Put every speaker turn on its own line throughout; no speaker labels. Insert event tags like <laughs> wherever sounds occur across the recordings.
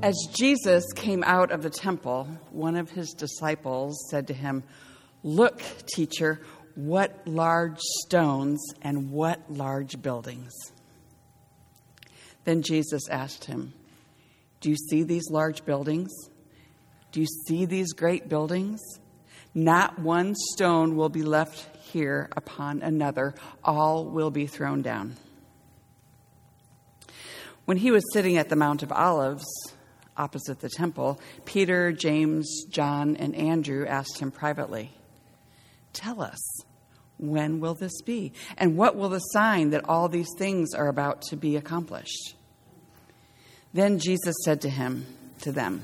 As Jesus came out of the temple, one of his disciples said to him, Look, teacher, what large stones and what large buildings. Then Jesus asked him, Do you see these large buildings? Do you see these great buildings? Not one stone will be left here upon another, all will be thrown down. When he was sitting at the Mount of Olives, opposite the temple, Peter, James, John, and Andrew asked him privately, Tell us, when will this be? And what will the sign that all these things are about to be accomplished? Then Jesus said to him, to them,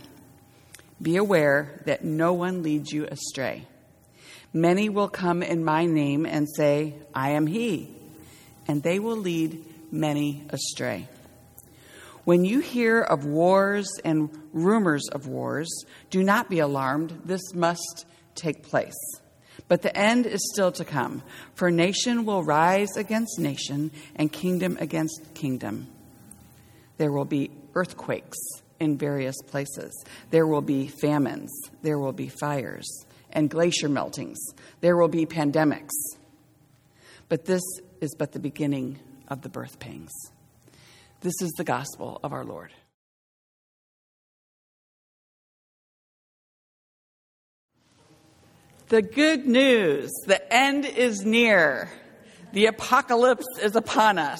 Be aware that no one leads you astray. Many will come in my name and say, I am he, and they will lead many astray. When you hear of wars and rumors of wars, do not be alarmed. This must take place. But the end is still to come, for nation will rise against nation and kingdom against kingdom. There will be earthquakes in various places. There will be famines. There will be fires and glacier meltings. There will be pandemics. But this is but the beginning of the birth pangs. This is the gospel of our Lord. The good news the end is near, the apocalypse is upon us.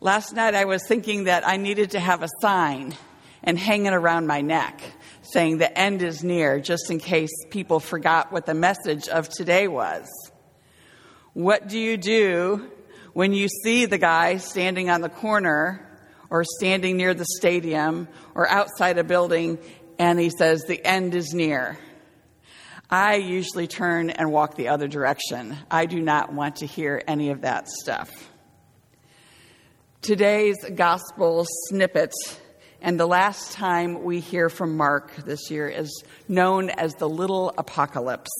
Last night I was thinking that I needed to have a sign and hang it around my neck saying the end is near, just in case people forgot what the message of today was. What do you do when you see the guy standing on the corner or standing near the stadium or outside a building and he says, The end is near. I usually turn and walk the other direction. I do not want to hear any of that stuff. Today's gospel snippet and the last time we hear from Mark this year is known as the little apocalypse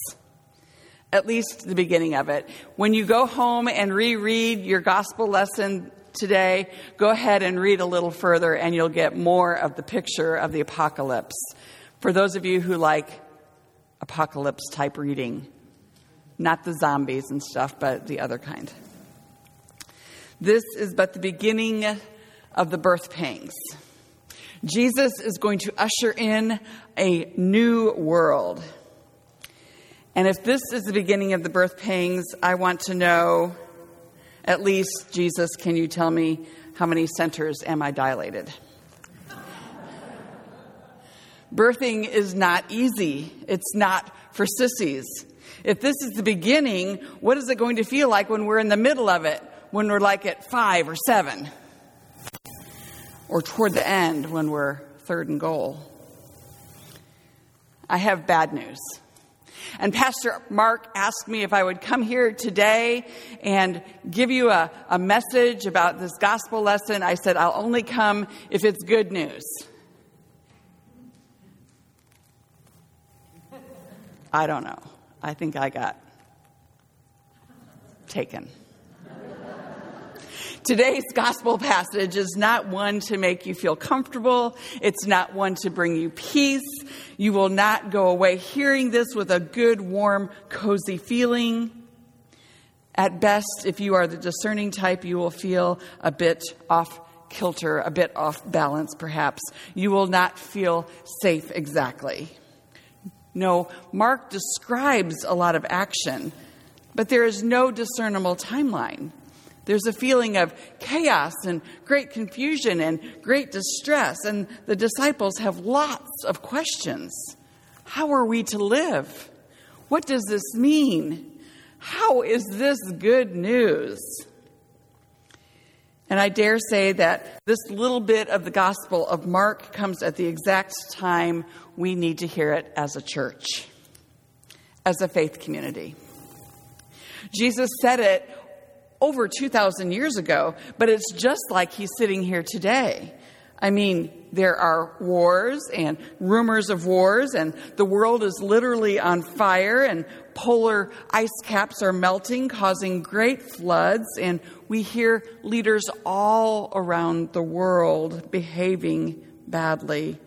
at least the beginning of it. When you go home and reread your gospel lesson today, go ahead and read a little further and you'll get more of the picture of the apocalypse. For those of you who like apocalypse type reading, not the zombies and stuff, but the other kind. This is but the beginning of the birth pangs. Jesus is going to usher in a new world. And if this is the beginning of the birth pangs, I want to know at least, Jesus, can you tell me how many centers am I dilated? Birthing is not easy. It's not for sissies. If this is the beginning, what is it going to feel like when we're in the middle of it? When we're like at five or seven? Or toward the end when we're third and goal? I have bad news. And Pastor Mark asked me if I would come here today and give you a, a message about this gospel lesson. I said, I'll only come if it's good news. I don't know. I think I got taken. Today's gospel passage is not one to make you feel comfortable. It's not one to bring you peace. You will not go away hearing this with a good, warm, cozy feeling. At best, if you are the discerning type, you will feel a bit off kilter, a bit off balance, perhaps. You will not feel safe exactly. No, Mark describes a lot of action, but there is no discernible timeline. There's a feeling of chaos and great confusion and great distress, and the disciples have lots of questions. How are we to live? What does this mean? How is this good news? And I dare say that this little bit of the Gospel of Mark comes at the exact time we need to hear it as a church, as a faith community. Jesus said it over 2,000 years ago, but it's just like he's sitting here today. I mean, there are wars and rumors of wars, and the world is literally on fire, and polar ice caps are melting, causing great floods, and we hear leaders all around the world behaving badly,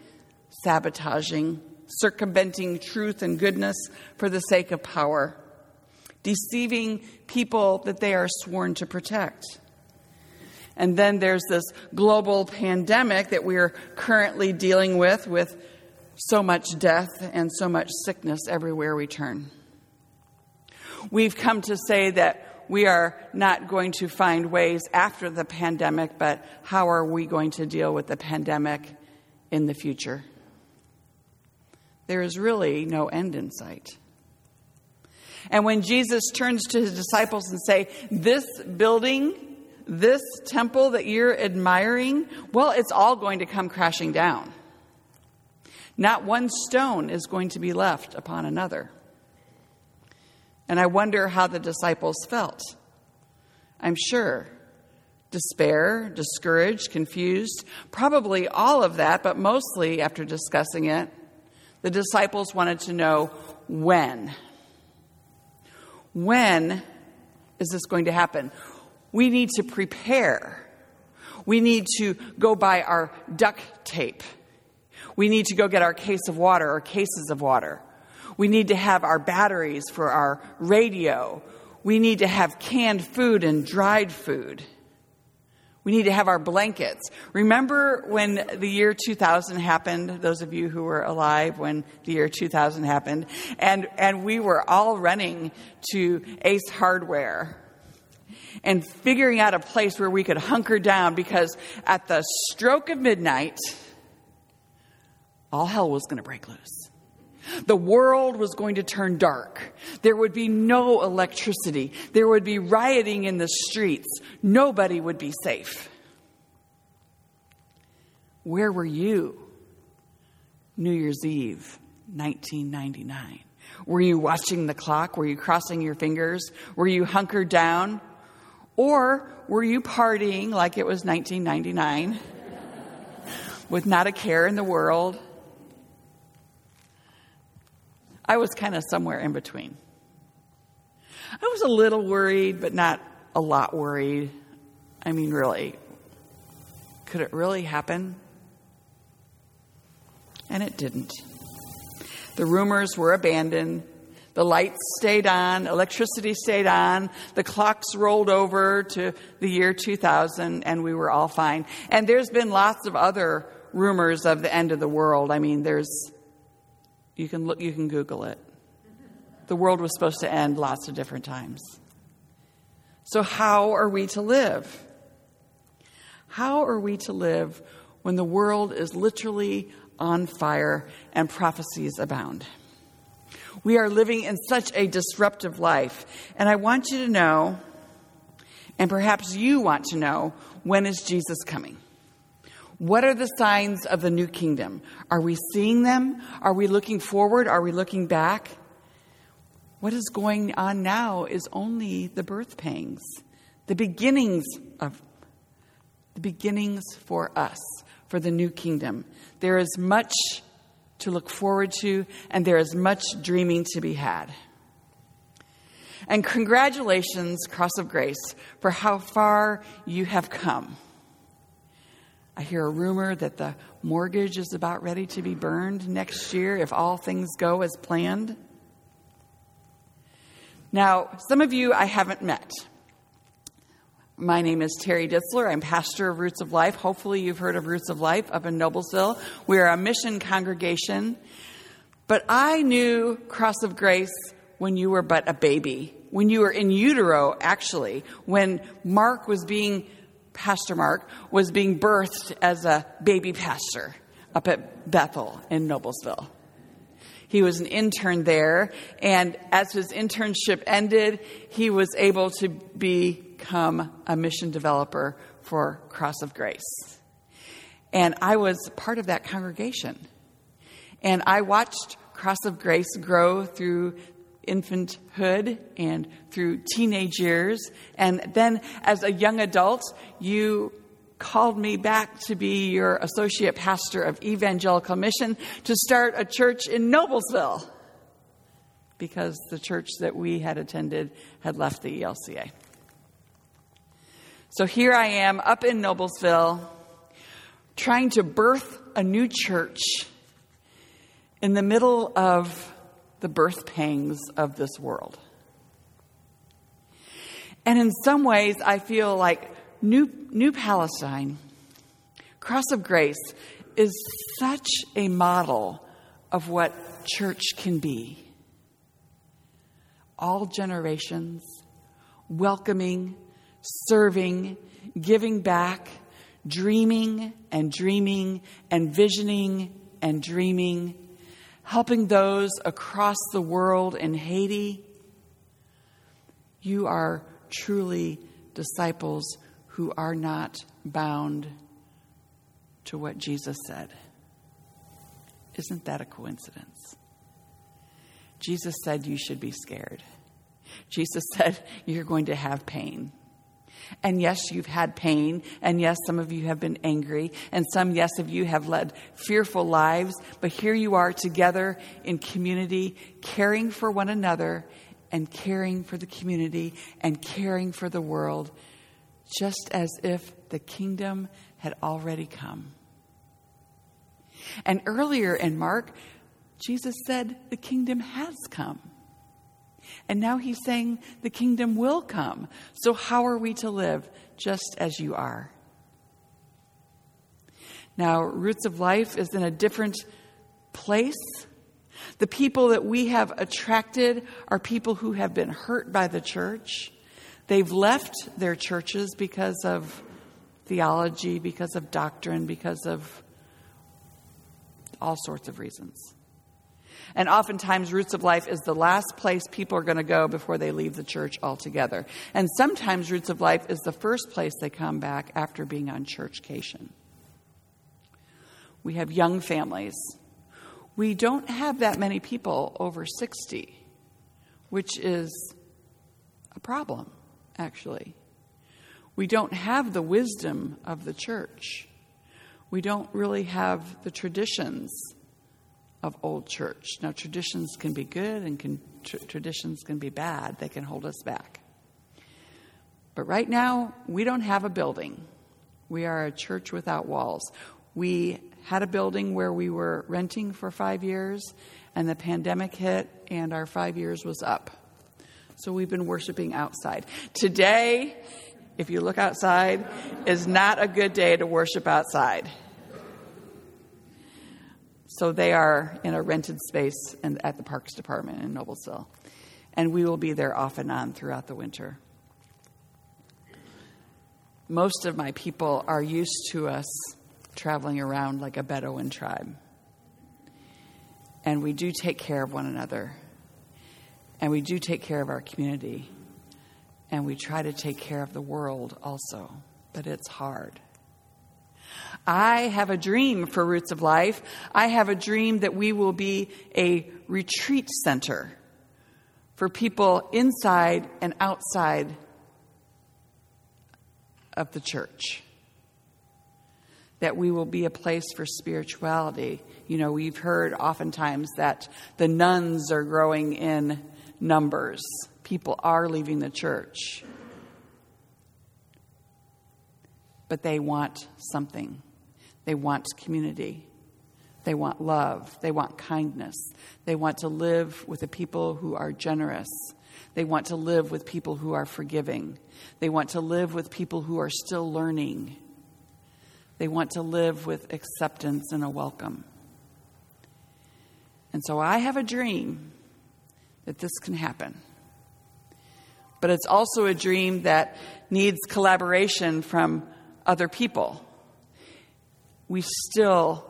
sabotaging, circumventing truth and goodness for the sake of power, deceiving people that they are sworn to protect. And then there's this global pandemic that we're currently dealing with, with so much death and so much sickness everywhere we turn. We've come to say that we are not going to find ways after the pandemic, but how are we going to deal with the pandemic in the future? There is really no end in sight. And when Jesus turns to his disciples and say, "This building, this temple that you're admiring, well, it's all going to come crashing down. Not one stone is going to be left upon another." And I wonder how the disciples felt. I'm sure despair, discouraged, confused, probably all of that, but mostly after discussing it, the disciples wanted to know when. When is this going to happen? We need to prepare. We need to go buy our duct tape. We need to go get our case of water or cases of water. We need to have our batteries for our radio. We need to have canned food and dried food. We need to have our blankets. Remember when the year 2000 happened, those of you who were alive when the year 2000 happened, and, and we were all running to Ace Hardware and figuring out a place where we could hunker down because at the stroke of midnight, all hell was going to break loose. The world was going to turn dark. There would be no electricity. There would be rioting in the streets. Nobody would be safe. Where were you New Year's Eve, 1999? Were you watching the clock? Were you crossing your fingers? Were you hunkered down? Or were you partying like it was 1999 <laughs> with not a care in the world? I was kind of somewhere in between. I was a little worried, but not a lot worried. I mean, really, could it really happen? And it didn't. The rumors were abandoned. The lights stayed on, electricity stayed on, the clocks rolled over to the year 2000, and we were all fine. And there's been lots of other rumors of the end of the world. I mean, there's you can look, you can Google it. The world was supposed to end lots of different times. So, how are we to live? How are we to live when the world is literally on fire and prophecies abound? We are living in such a disruptive life. And I want you to know, and perhaps you want to know, when is Jesus coming? What are the signs of the new kingdom? Are we seeing them? Are we looking forward? Are we looking back? What is going on now is only the birth pangs, the beginnings of the beginnings for us, for the new kingdom. There is much to look forward to, and there is much dreaming to be had. And congratulations, Cross of Grace, for how far you have come. I hear a rumor that the mortgage is about ready to be burned next year if all things go as planned. Now, some of you I haven't met. My name is Terry Ditzler. I'm pastor of Roots of Life. Hopefully, you've heard of Roots of Life up in Noblesville. We're a mission congregation. But I knew Cross of Grace when you were but a baby, when you were in utero, actually, when Mark was being Pastor Mark, was being birthed as a baby pastor up at Bethel in Noblesville. He was an intern there, and as his internship ended, he was able to become a mission developer for Cross of Grace. And I was part of that congregation. And I watched Cross of Grace grow through infanthood and through teenage years. And then as a young adult, you called me back to be your associate pastor of Evangelical Mission to start a church in Noblesville because the church that we had attended had left the ELCA. So here I am up in Noblesville trying to birth a new church in the middle of the birth pangs of this world. And in some ways, I feel like New, New Palestine, Cross of Grace, is such a model of what church can be. All generations, welcoming, serving, giving back, dreaming and dreaming and visioning and dreaming, helping those across the world in Haiti. You are truly disciples who are not bound to what Jesus said. Isn't that a coincidence? Jesus said you should be scared. Jesus <laughs> said you're going to have pain. And yes, you've had pain. And yes, some of you have been angry. And some, yes, of you have led fearful lives. But here you are together in community, caring for one another and caring for the community and caring for the world, just as if the kingdom had already come. And earlier in Mark, Jesus said, The kingdom has come. And now he's saying the kingdom will come. So, how are we to live? Just as you are. Now, Roots of Life is in a different place. The people that we have attracted are people who have been hurt by the church. They've left their churches because of theology, because of doctrine, because of all sorts of reasons. And oftentimes, Roots of Life is the last place people are going to go before they leave the church altogether. And sometimes, Roots of Life is the first place they come back after being on churchcation. We have young families. We don't have that many people over 60, which is a problem, actually. We don't have the wisdom of the church. We don't really have the traditions of old church. Now, traditions can be good and can, tr- traditions can be bad, they can hold us back. But right now, we don't have a building. We are a church without walls. We had a building where we were renting for five years, and the pandemic hit, and our five years was up. So we've been worshiping outside. Today, if you look outside, is not a good day to worship outside. So they are in a rented space in, at the Parks Department in Noblesville. And we will be there off and on throughout the winter. Most of my people are used to us traveling around like a Bedouin tribe. And we do take care of one another. And we do take care of our community. And we try to take care of the world also. But it's hard. I have a dream for Roots of Life. I have a dream that we will be a retreat center for people inside and outside of the church. That we will be a place for spirituality. You know, we've heard oftentimes that the nones are growing in numbers, people are leaving the church. But they want something. They want community. They want love. They want kindness. They want to live with the people who are generous. They want to live with people who are forgiving. They want to live with people who are still learning. They want to live with acceptance and a welcome. And so I have a dream that this can happen. But it's also a dream that needs collaboration from other people we still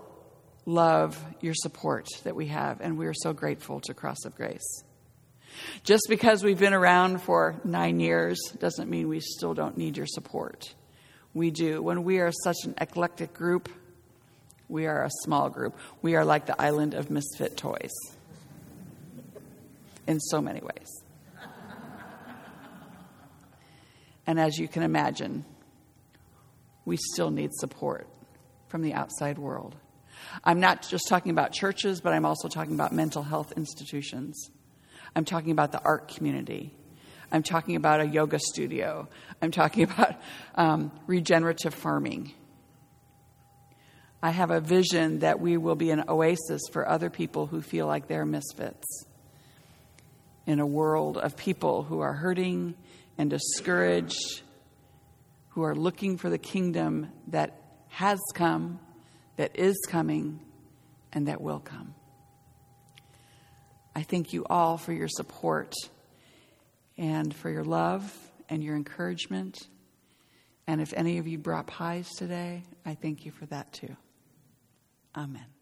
love your support that we have, and we are so grateful to Cross of Grace. Just because we've been around for nine years doesn't mean we still don't need your support. We do. When we are such an eclectic group, we are a small group. We are like the island of misfit toys in so many ways. And as you can imagine, we still need support from the outside world. I'm not just talking about churches, but I'm also talking about mental health institutions. I'm talking about the art community. I'm talking about a yoga studio. I'm talking <laughs> about um, regenerative farming. I have a vision that we will be an oasis for other people who feel like they're misfits in a world of people who are hurting and discouraged, who are looking for the kingdom that has come, that is coming, and that will come. I thank you all for your support and for your love and your encouragement. And if any of you brought pies today, I thank you for that too. Amen.